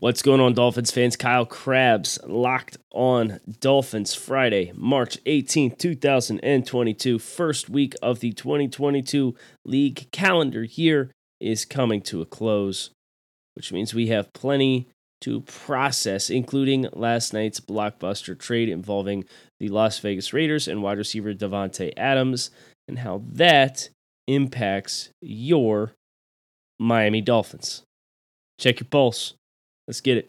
What's going on, Dolphins fans? Kyle Crabbs locked on Dolphins Friday, March 18th, 2022. First week of the 2022 league calendar year is coming to a close, which means we have plenty to process, including last night's blockbuster trade involving the Las Vegas Raiders and wide receiver Davante Adams, and how that impacts your Miami Dolphins. Check your pulse. Let's get it.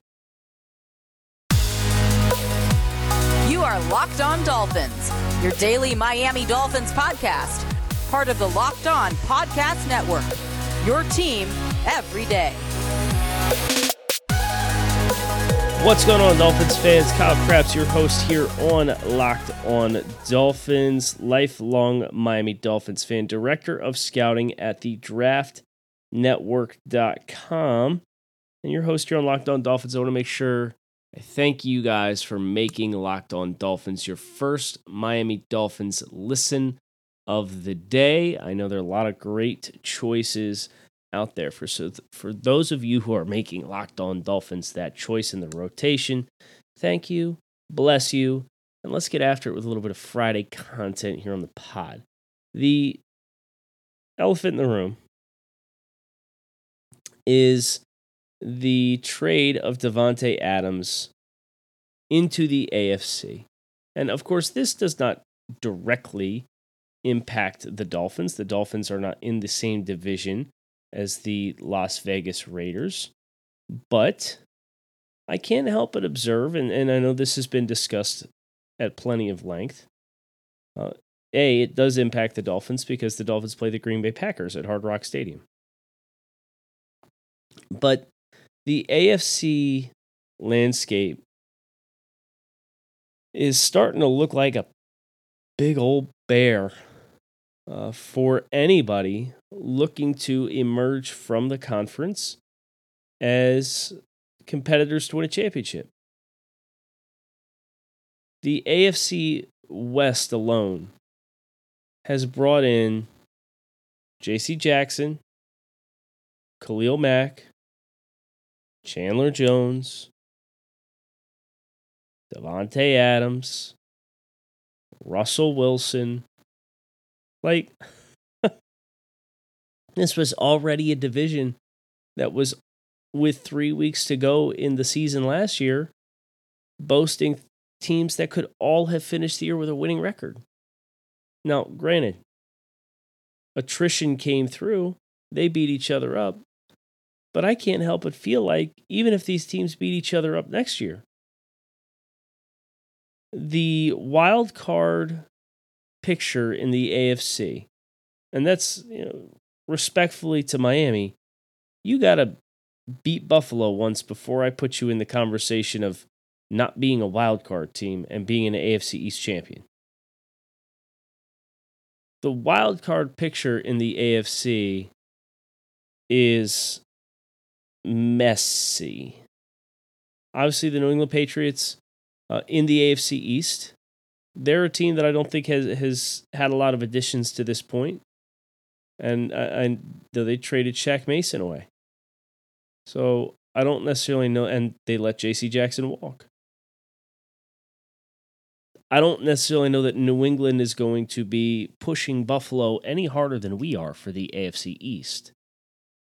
You are Locked On Dolphins, your daily Miami Dolphins podcast, part of the Locked On Podcast Network. Your team every day. What's going on, Dolphins fans? Kyle Crabbs, your host here on Locked On Dolphins, lifelong Miami Dolphins fan, director of scouting at the draftnetwork.com and your host here on Locked On Dolphins. I want to make sure I thank you guys for making Locked On Dolphins your first Miami Dolphins listen of the day. I know there are a lot of great choices out there for so for those of you who are making Locked On Dolphins that choice in the rotation. Thank you, bless you, and let's get after it with a little bit of Friday content here on the pod. The elephant in the room is the trade of Davante Adams into the AFC. And of course, this does not directly impact the Dolphins. The Dolphins are not in the same division as the Las Vegas Raiders. But I can't help but observe, and, and I know this has been discussed at plenty of length. Uh, a, it does impact the Dolphins because the Dolphins play the Green Bay Packers at Hard Rock Stadium. But the AFC landscape is starting to look like a big old bear uh, for anybody looking to emerge from the conference as competitors to win a championship. The AFC West alone has brought in JC Jackson, Khalil Mack, Chandler Jones, Davante Adams, Russell Wilson. Like, this was already a division that was, with three weeks to go in the season last year, boasting teams that could all have finished the year with a winning record. Now, granted, attrition came through, they beat each other up, but I can't help but feel like even if these teams beat each other up next year, the wild card picture in the AFC, and that's you know, respectfully to Miami, you got to beat Buffalo once before I put you in the conversation of not being a wild card team and being an AFC East champion. The wild card picture in the AFC is messy. Obviously, the New England Patriots uh, in the AFC East, they're a team that I don't think has has had a lot of additions to this point, and I, they traded Shaq Mason away, so I don't necessarily know, and they let J.C. Jackson walk. I don't necessarily know that New England is going to be pushing Buffalo any harder than we are for the AFC East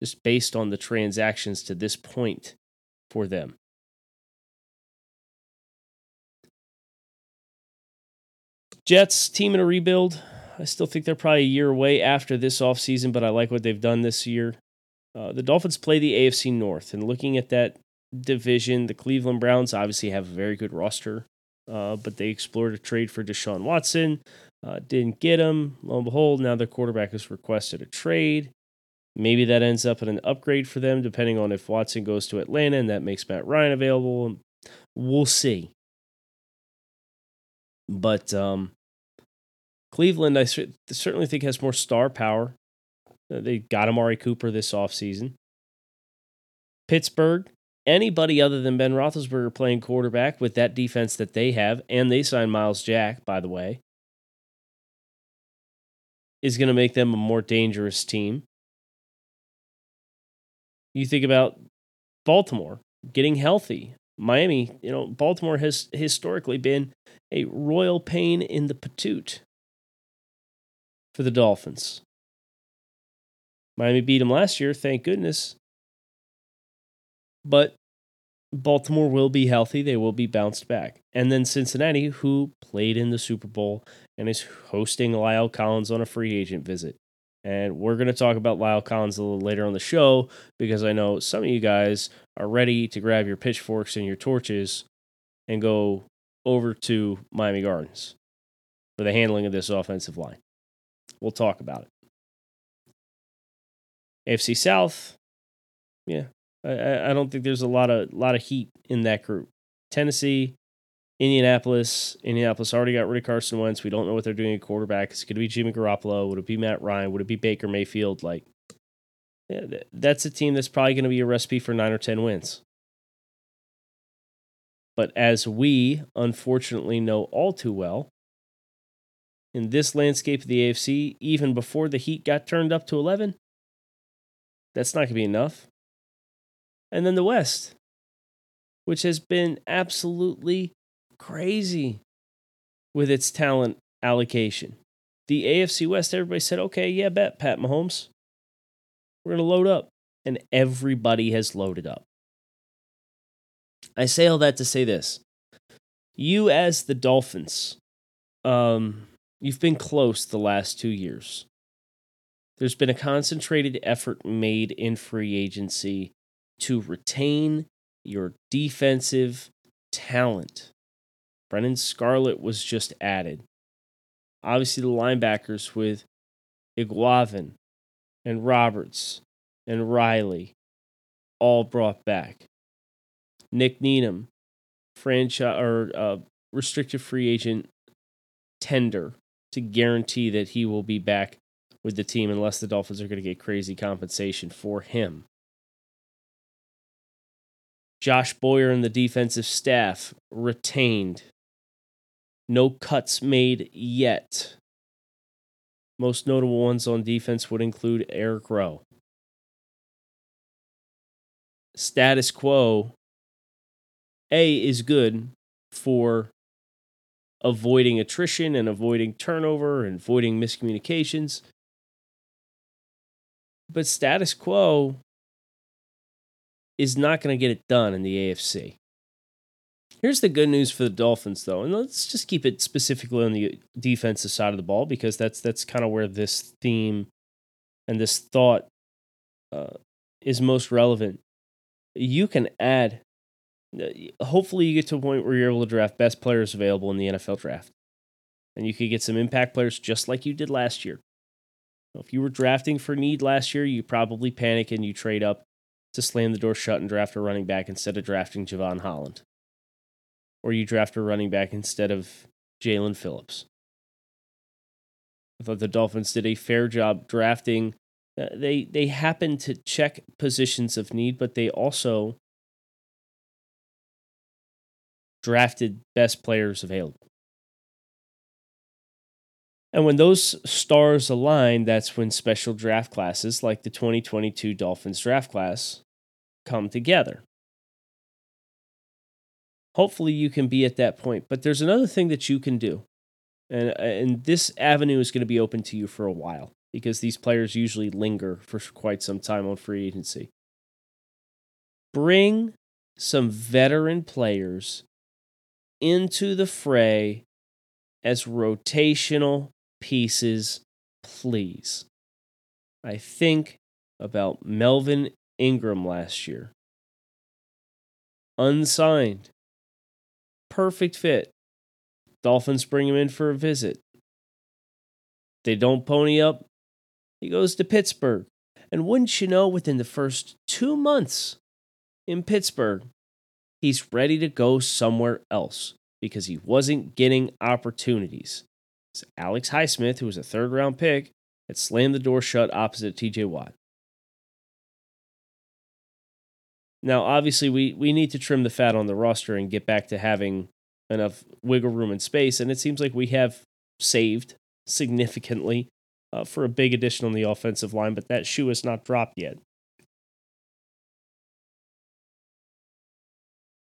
just based on the transactions to this point for them. Jets team in a rebuild. I still think they're probably a year away after this offseason, but I like what they've done this year. Uh, the Dolphins play the AFC North, and looking at that division, the Cleveland Browns obviously have a very good roster, uh, but they explored a trade for Deshaun Watson. Uh, didn't get him. Lo and behold, now their quarterback has requested a trade. Maybe that ends up in an upgrade for them, depending on if Watson goes to Atlanta and that makes Matt Ryan available. We'll see. But um, Cleveland, I certainly think, has more star power. Uh, they got Amari Cooper this offseason. Pittsburgh, anybody other than Ben Roethlisberger playing quarterback with that defense that they have, and they signed Myles Jack, by the way, is going to make them a more dangerous team. You think about Baltimore. getting healthy. Miami, you know, Baltimore has historically been a royal pain in the patoot for the Dolphins. Miami beat them last year, thank goodness. But Baltimore will be healthy. They will be bounced back. And then Cincinnati, who played in the Super Bowl and is hosting La'el Collins on a free agent visit. And we're going to talk about La'el Collins a little later on the show because I know some of you guys are ready to grab your pitchforks and your torches and go over to Miami Gardens for the handling of this offensive line. We'll talk about it. AFC South, yeah, I, I don't think there's a lot of lot of heat in that group. Tennessee, Indianapolis. Indianapolis already got rid of Carson Wentz. We don't know what they're doing at quarterback. Is it going to be Jimmy Garoppolo? Would it be Matt Ryan? Would it be Baker Mayfield? Like, yeah, that's a team that's probably going to be a recipe for nine or 10 wins. But as we unfortunately know all too well, in this landscape of the AFC, even before the Heat got turned up to 11, that's not going to be enough. And then the West, which has been absolutely crazy with its talent allocation. The AFC West, everybody said, okay, yeah, bet, Pat Mahomes. We're going to load up. And everybody has loaded up. I say all that to say this. You, as the Dolphins, um, you've been close the last two years. There's been a concentrated effort made in free agency to retain your defensive talent. Brennan Scarlett was just added. Obviously, the linebackers with Eguavoen and Roberts and Riley all brought back. Nik Needham, franchise or uh, restricted free agent tender to guarantee that he will be back with the team unless the Dolphins are going to get crazy compensation for him. Josh Boyer and the defensive staff retained. No cuts made yet. Most notable ones on defense would include Eric Rowe. Status quo A is good for avoiding attrition and avoiding turnover and avoiding miscommunications. But status quo is not going to get it done in the AFC. Here's the good news for the Dolphins, though, and let's just keep it specifically on the defensive side of the ball because that's that's kind of where this theme and this thought uh, is most relevant. You can add. Uh, hopefully, you get to a point where you're able to draft best players available in the NFL draft, and you could get some impact players just like you did last year. If you were drafting for need last year, you probably panic and you trade up to slam the door shut and draft a running back instead of drafting Jevon Holland. Or you draft a running back instead of Jaelan Phillips. I thought the Dolphins did a fair job drafting. Uh, they they happen to check positions of need, but they also drafted best players available. And when those stars align, that's when special draft classes like the 2022 Dolphins draft class come together. Hopefully, you can be at that point. But there's another thing that you can do. And, and this avenue is going to be open to you for a while because these players usually linger for quite some time on free agency. Bring some veteran players into the fray as rotational pieces, please. I think about Melvin Ingram last year. Unsigned. Perfect fit. Dolphins bring him in for a visit. They don't pony up. He goes to Pittsburgh. And wouldn't you know, within the first two months in Pittsburgh, he's ready to go somewhere else because he wasn't getting opportunities. It's Alex Highsmith, who was a third round pick, had slammed the door shut opposite TJ Watt. Now, obviously, we, we need to trim the fat on the roster and get back to having enough wiggle room and space. And it seems like we have saved significantly uh, for a big addition on the offensive line, but that shoe has not dropped yet.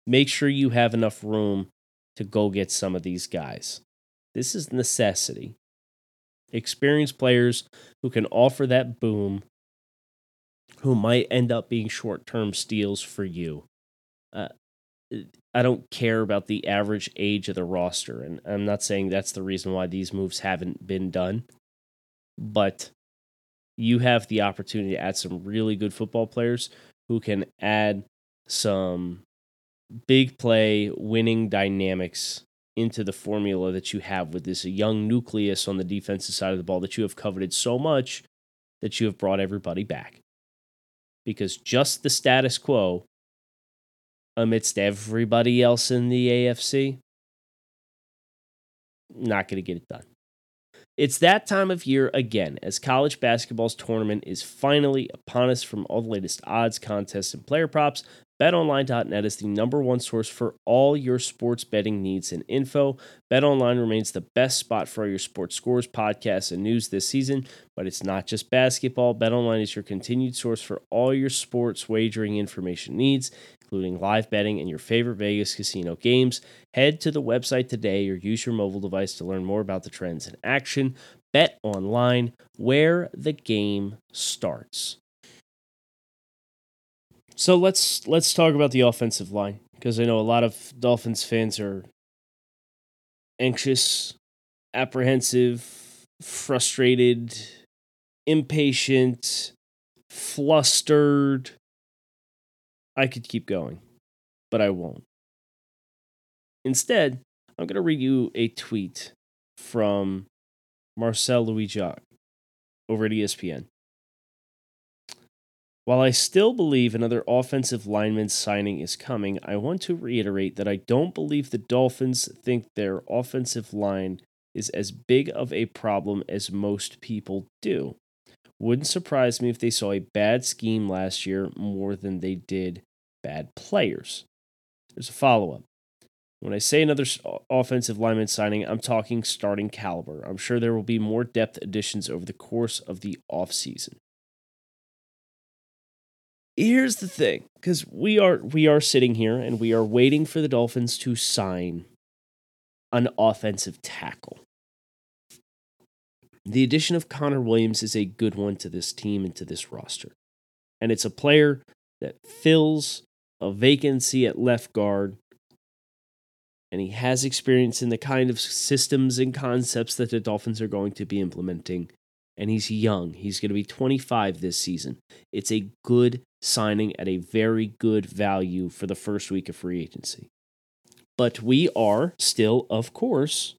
make sure you have enough room to go get some of these guys. This is necessity. Experienced players who can offer that boom, who might end up being short term steals for you. Uh, I don't care about the average age of the roster, and I'm not saying that's the reason why these moves haven't been done, but you have the opportunity to add some really good football players who can add some big play winning dynamics into the formula that you have with this young nucleus on the defensive side of the ball that you have coveted so much that you have brought everybody back. Because just the status quo amidst everybody else in the AFC, not going to get it done. It's that time of year again as college basketball's tournament is finally upon us from all the latest odds, contests, and player props. BetOnline.net is the number one source for all your sports betting needs and info. BetOnline remains the best spot for all your sports scores, podcasts, and news this season, but it's not just basketball. BetOnline is your continued source for all your sports wagering information needs, including live betting and your favorite Vegas casino games. Head to the website today or use your mobile device to learn more about the trends in action. Bet online where the game starts. So let's let's talk about the offensive line because I know a lot of Dolphins fans are anxious, apprehensive, frustrated, impatient, flustered. I could keep going, but I won't. Instead, I'm going to read you a tweet from Marcel Louis Jacques over at ESPN. While I still believe another offensive lineman signing is coming, I want to reiterate that I don't believe the Dolphins think their offensive line is as big of a problem as most people do. Wouldn't surprise me if they saw a bad scheme last year more than they did bad players. There's a follow up. When I say another offensive lineman signing, I'm talking starting caliber. I'm sure there will be more depth additions over the course of the offseason here's the thing because we are we are sitting here and we are waiting for the dolphins to sign an offensive tackle. The addition of connor williams is a good one to this team and to this roster. And it's a player that fills a vacancy at left guard. And he has experience in the kind of systems and concepts that the dolphins are going to be implementing and he's young. He's going to be 25 this season. It's a good signing at a very good value for the first week of free agency. But we are still, of course,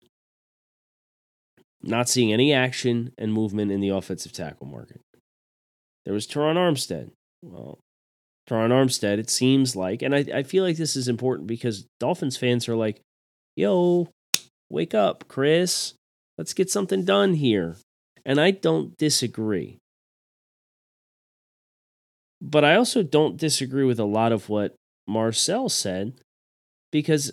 not seeing any action and movement in the offensive tackle market. There was Terron Armstead. Well, Terron Armstead, it seems like, and I, I feel like this is important because Dolphins fans are like, yo, wake up, Chris. Let's get something done here. And I don't disagree. But I also don't disagree with a lot of what Marcel said because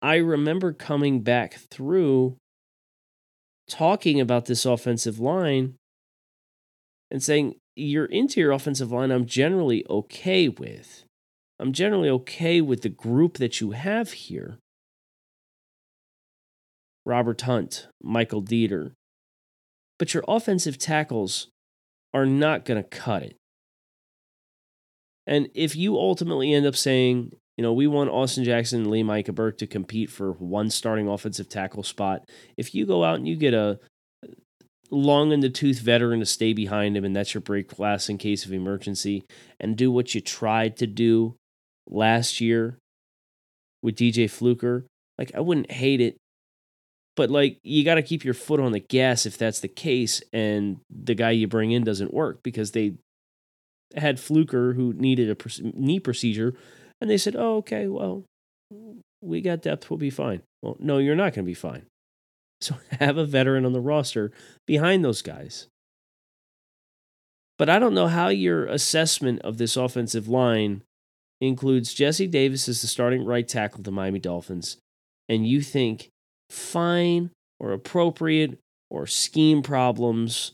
I remember coming back through talking about this offensive line and saying, you're into Your interior offensive line, I'm generally okay with. I'm generally okay with the group that you have here. Robert Hunt, Michael Deiter, but your offensive tackles are not going to cut it. And if you ultimately end up saying, you know, we want Austin Jackson and Lee Liam Eichenberg to compete for one starting offensive tackle spot, if you go out and you get a long in the tooth veteran to stay behind him, and that's your break glass in case of emergency, and do what you tried to do last year with DJ Fluker, like I wouldn't hate it but like you got to keep your foot on the gas if that's the case and the guy you bring in doesn't work because they had Fluker who needed a knee procedure and they said, "Oh, okay, well, we got depth, we'll be fine." Well, no, you're not going to be fine. So have a veteran on the roster behind those guys. But I don't know how your assessment of this offensive line includes Jesse Davis as the starting right tackle of the Miami Dolphins, and you think fine or appropriate or scheme problems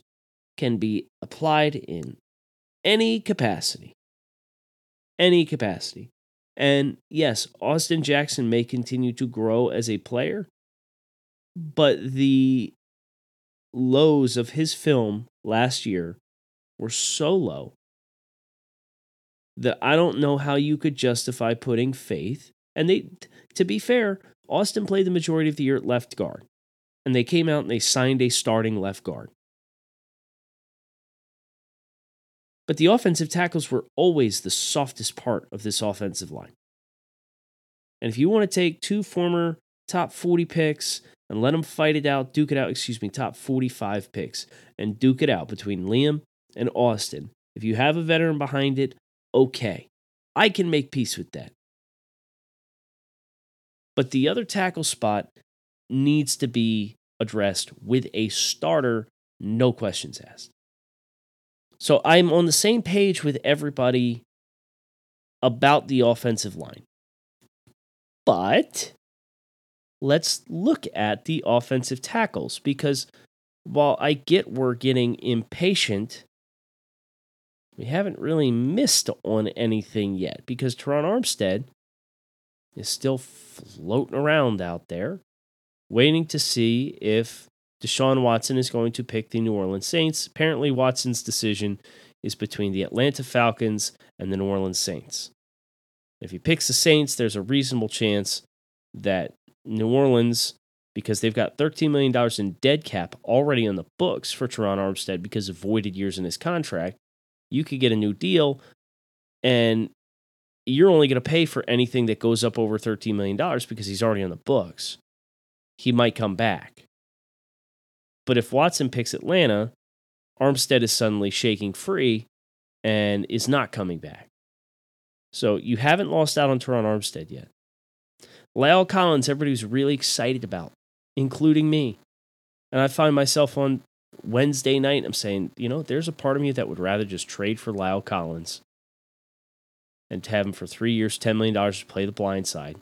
can be applied in any capacity. Any capacity. And yes, Austin Jackson may continue to grow as a player, but the lows of his film last year were so low that I don't know how you could justify putting faith. And they, to be fair, Austin played the majority of the year at left guard, and they came out and they signed a starting left guard. But the offensive tackles were always the softest part of this offensive line. And if you want to take two former top 40 picks and let them fight it out, duke it out, excuse me, top 45 picks, and duke it out between Liam and Austin, if you have a veteran behind it, okay. I can make peace with that. But the other tackle spot needs to be addressed with a starter, no questions asked. So I'm on the same page with everybody about the offensive line. But let's look at the offensive tackles because while I get we're getting impatient, we haven't really missed on anything yet because Terron Armstead is still floating around out there, waiting to see if Deshaun Watson is going to pick the New Orleans Saints. Apparently, Watson's decision is between the Atlanta Falcons and the New Orleans Saints. If he picks the Saints, there's a reasonable chance that New Orleans, because they've got $13 million in dead cap already on the books for Terron Armstead because of voided years in his contract, you could get a new deal and you're only going to pay for anything that goes up over $13 million because he's already on the books. He might come back. But if Watson picks Atlanta, Armstead is suddenly shaking free and is not coming back. So you haven't lost out on Terron Armstead yet. La'el Collins, everybody was really excited about, including me. And I find myself on Wednesday night, I'm saying, you know, there's a part of me that would rather just trade for La'el Collins and to have him for three years, $10 million to play the blind side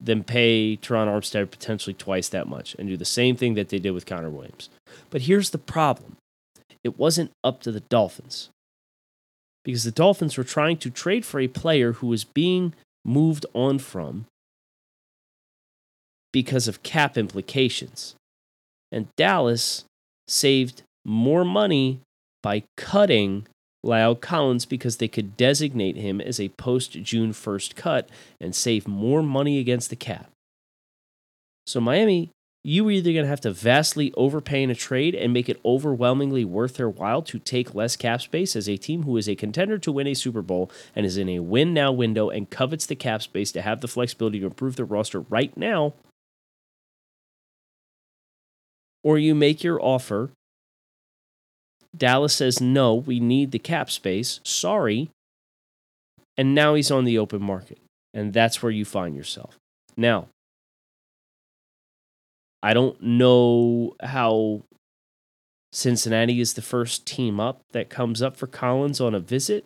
then pay Terron Armstead potentially twice that much and do the same thing that they did with Connor Williams. But here's the problem it wasn't up to the Dolphins because the Dolphins were trying to trade for a player who was being moved on from because of cap implications. And Dallas saved more money by cutting La'el Collins because they could designate him as a post June 1st cut and save more money against the cap. So, Miami, you were either going to have to vastly overpay in a trade and make it overwhelmingly worth their while to take less cap space as a team who is a contender to win a Super Bowl and is in a win now window and covets the cap space to have the flexibility to improve their roster right now. Or you make your offer Dallas says, no, we need the cap space. Sorry. And now he's on the open market. And that's where you find yourself. Now, I don't know how Cincinnati is the first team up that comes up for Collins on a visit.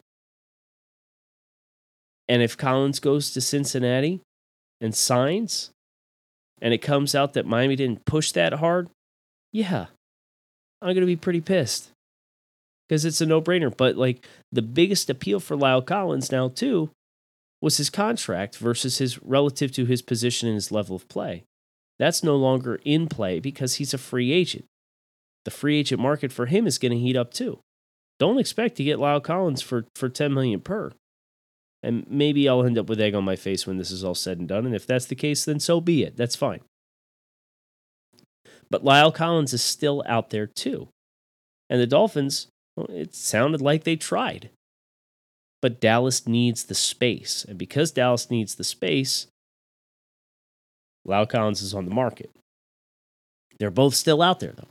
And if Collins goes to Cincinnati and signs, and it comes out that Miami didn't push that hard, yeah, I'm going to be pretty pissed because it's a no brainer. But like the biggest appeal for La'el Collins now, too, was his contract versus his relative to his position and his level of play. That's no longer in play because he's a free agent. The free agent market for him is going to heat up too. Don't expect to get La'el Collins for, for 10 million per. And maybe I'll end up with egg on my face when this is all said and done. And if that's the case, then so be it. That's fine. But La'el Collins is still out there too. And the Dolphins well, it sounded like they tried. But Dallas needs the space. And because Dallas needs the space, La'el Collins is on the market. They're both still out there, though.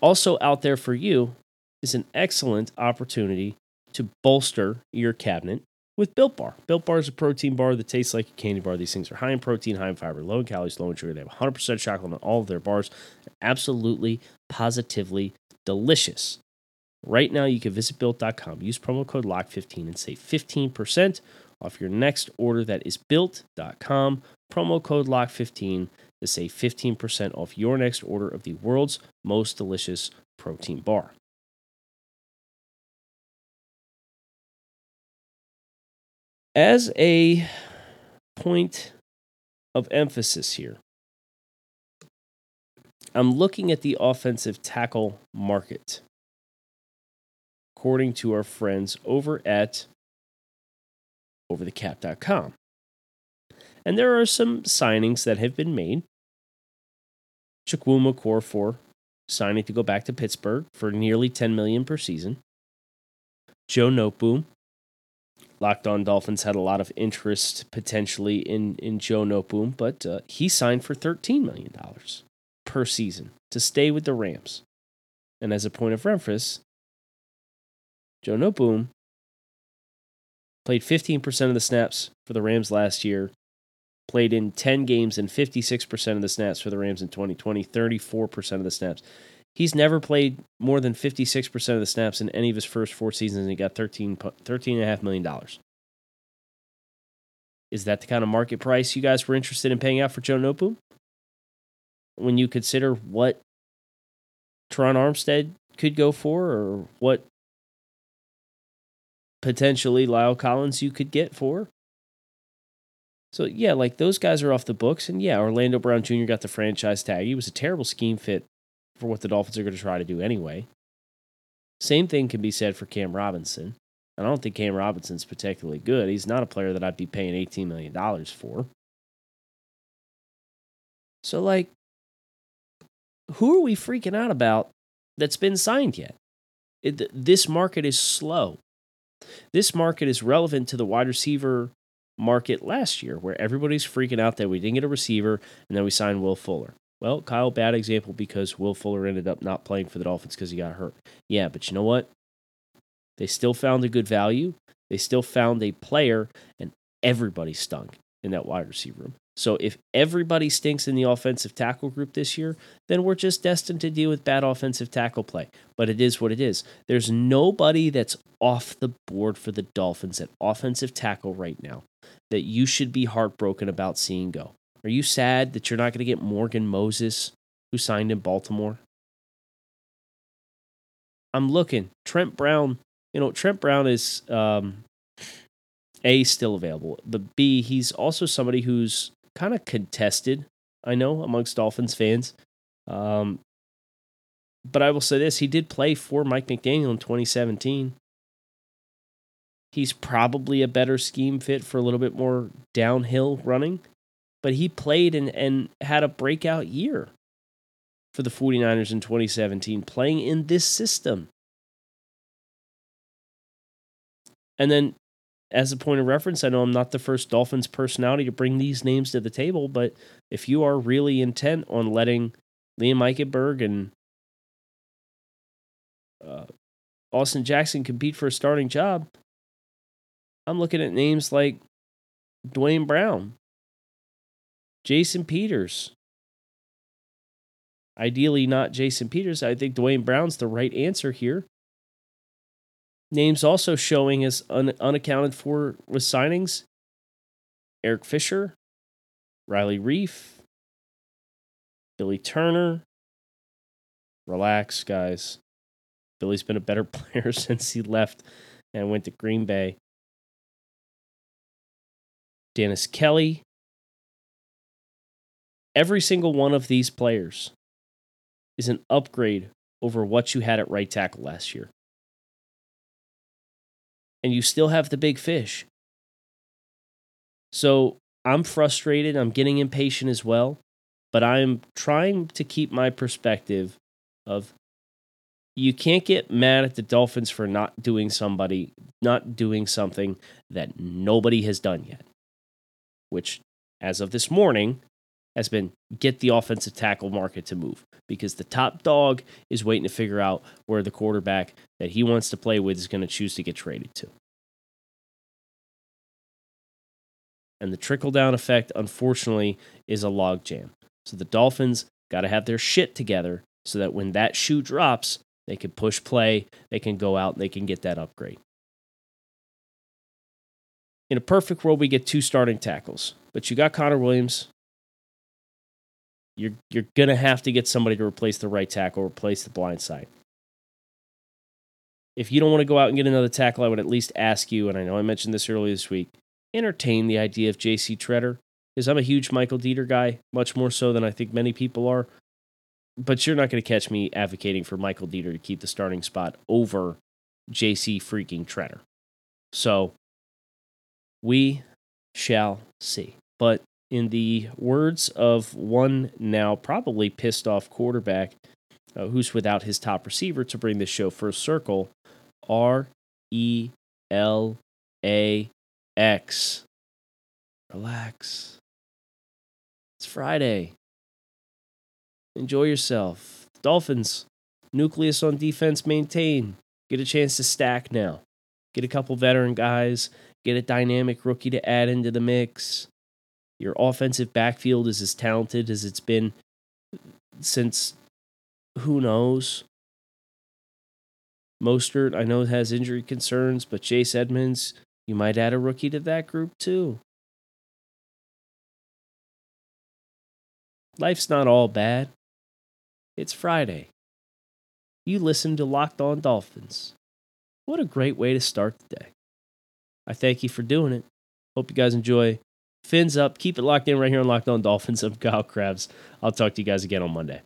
Also, out there for you is an excellent opportunity to bolster your cabinet with Built Bar. Built Bar is a protein bar that tastes like a candy bar. These things are high in protein, high in fiber, low in calories, low in sugar. They have 100% chocolate on all of their bars. They're absolutely, positively delicious. Right now, you can visit built.com, use promo code LOCK15 and save 15% off your next order. That is built.com, promo code LOCK15 to save 15% off your next order of the world's most delicious protein bar. As a point of emphasis here, I'm looking at the offensive tackle market. According to our friends over at overthecap.com. And there are some signings that have been made. Chukwuma Okorafor signing to go back to Pittsburgh for nearly 10 million per season. Joe Noteboom. Locked on Dolphins had a lot of interest potentially in, in Joe Noteboom, but uh, he signed for $13 million per season to stay with the Rams. And as a point of reference, Joe Noteboom played 15% of the snaps for the Rams last year, played in 10 games and 56% of the snaps for the Rams in 2020, 34% of the snaps. He's never played more than 56% of the snaps in any of his first four seasons, and he got 13, $13.5 million. Is that the kind of market price you guys were interested in paying out for Joe Noteboom? When you consider what Terron Armstead could go for, or what potentially La'el Collins you could get for. So yeah, like those guys are off the books, and yeah, Orlando Brown Jr. got the franchise tag. He was a terrible scheme fit for what the Dolphins are going to try to do anyway. Same thing can be said for Cam Robinson. I don't think Cam Robinson's particularly good. He's not a player that I'd be paying $18 million for. So, like, who are we freaking out about that's been signed yet? It, this market is slow. This market is relevant to the wide receiver market last year, where everybody's freaking out that we didn't get a receiver and then we signed Will Fuller. Well, Kyle, bad example because Will Fuller ended up not playing for the Dolphins because he got hurt. Yeah, but you know what? They still found a good value. They still found a player, and everybody stunk in that wide receiver room. So if everybody stinks in the offensive tackle group this year, then we're just destined to deal with bad offensive tackle play. But it is what it is. There's nobody that's off the board for the Dolphins at offensive tackle right now that you should be heartbroken about seeing go. Are you sad that you're not going to get Morgan Moses, who signed in Baltimore? I'm looking. Trent Brown, you know, Trent Brown is um, A, still available, but B, he's also somebody who's kind of contested, I know, amongst Dolphins fans. Um, but I will say this he did play for Mike McDaniel in 2017. He's probably a better scheme fit for a little bit more downhill running, but he played and, and had a breakout year for the 49ers in 2017, playing in this system. And then as a point of reference, I know I'm not the first Dolphins personality to bring these names to the table, but if you are really intent on letting Liam Eichenberg and uh, Austin Jackson compete for a starting job, I'm looking at names like Duane Brown, Jason Peters. Ideally, not Jason Peters. I think Duane Brown's the right answer here. Names also showing as un- unaccounted for with signings Eric Fisher, Riley Reiff, Billy Turner. Relax, guys. Billy's been a better player since he left and went to Green Bay. Dennis Kelly. Every single one of these players is an upgrade over what you had at right tackle last year and you still have the big fish. So I'm frustrated. I'm getting impatient as well, but I'm trying to keep my perspective of you can't get mad at the Dolphins for not doing somebody, not doing something that nobody has done yet, which, as of this morning, has been get the offensive tackle market to move because the top dog is waiting to figure out where the quarterback that he wants to play with is going to choose to get traded to. And the trickle down effect, unfortunately, is a logjam. So the Dolphins got to have their shit together so that when that shoe drops, they can push play, they can go out, they can get that upgrade. In a perfect world, we get two starting tackles, but you got Connor Williams, you're you're gonna have to get somebody to replace the right tackle, replace the blind side. If you don't want to go out and get another tackle, I would at least ask you, and I know I mentioned this earlier this week, entertain the idea of JC Tretter because I'm a huge Michael Deiter guy, much more so than I think many people are. But you're not going to catch me advocating for Michael Deiter to keep the starting spot over JC freaking Tretter. So we shall see. But in the words of one now probably pissed off quarterback uh, who's without his top receiver to bring this show first circle, R E L A X. Relax. It's Friday. Enjoy yourself. Dolphins, nucleus on defense maintain. Get a chance to stack now. Get a couple veteran guys. Get a dynamic rookie to add into the mix. Your offensive backfield is as talented as it's been since who knows. Mostert, I know, has injury concerns, but Chase Edmonds, you might add a rookie to that group too. Life's not all bad. It's Friday. You listen to Locked On Dolphins. What a great way to start the day. I thank you for doing it. Hope you guys enjoy. Fins up. Keep it locked in right here on Locked On Dolphins. I'm Kyle Crabbs. I'll talk to you guys again on Monday.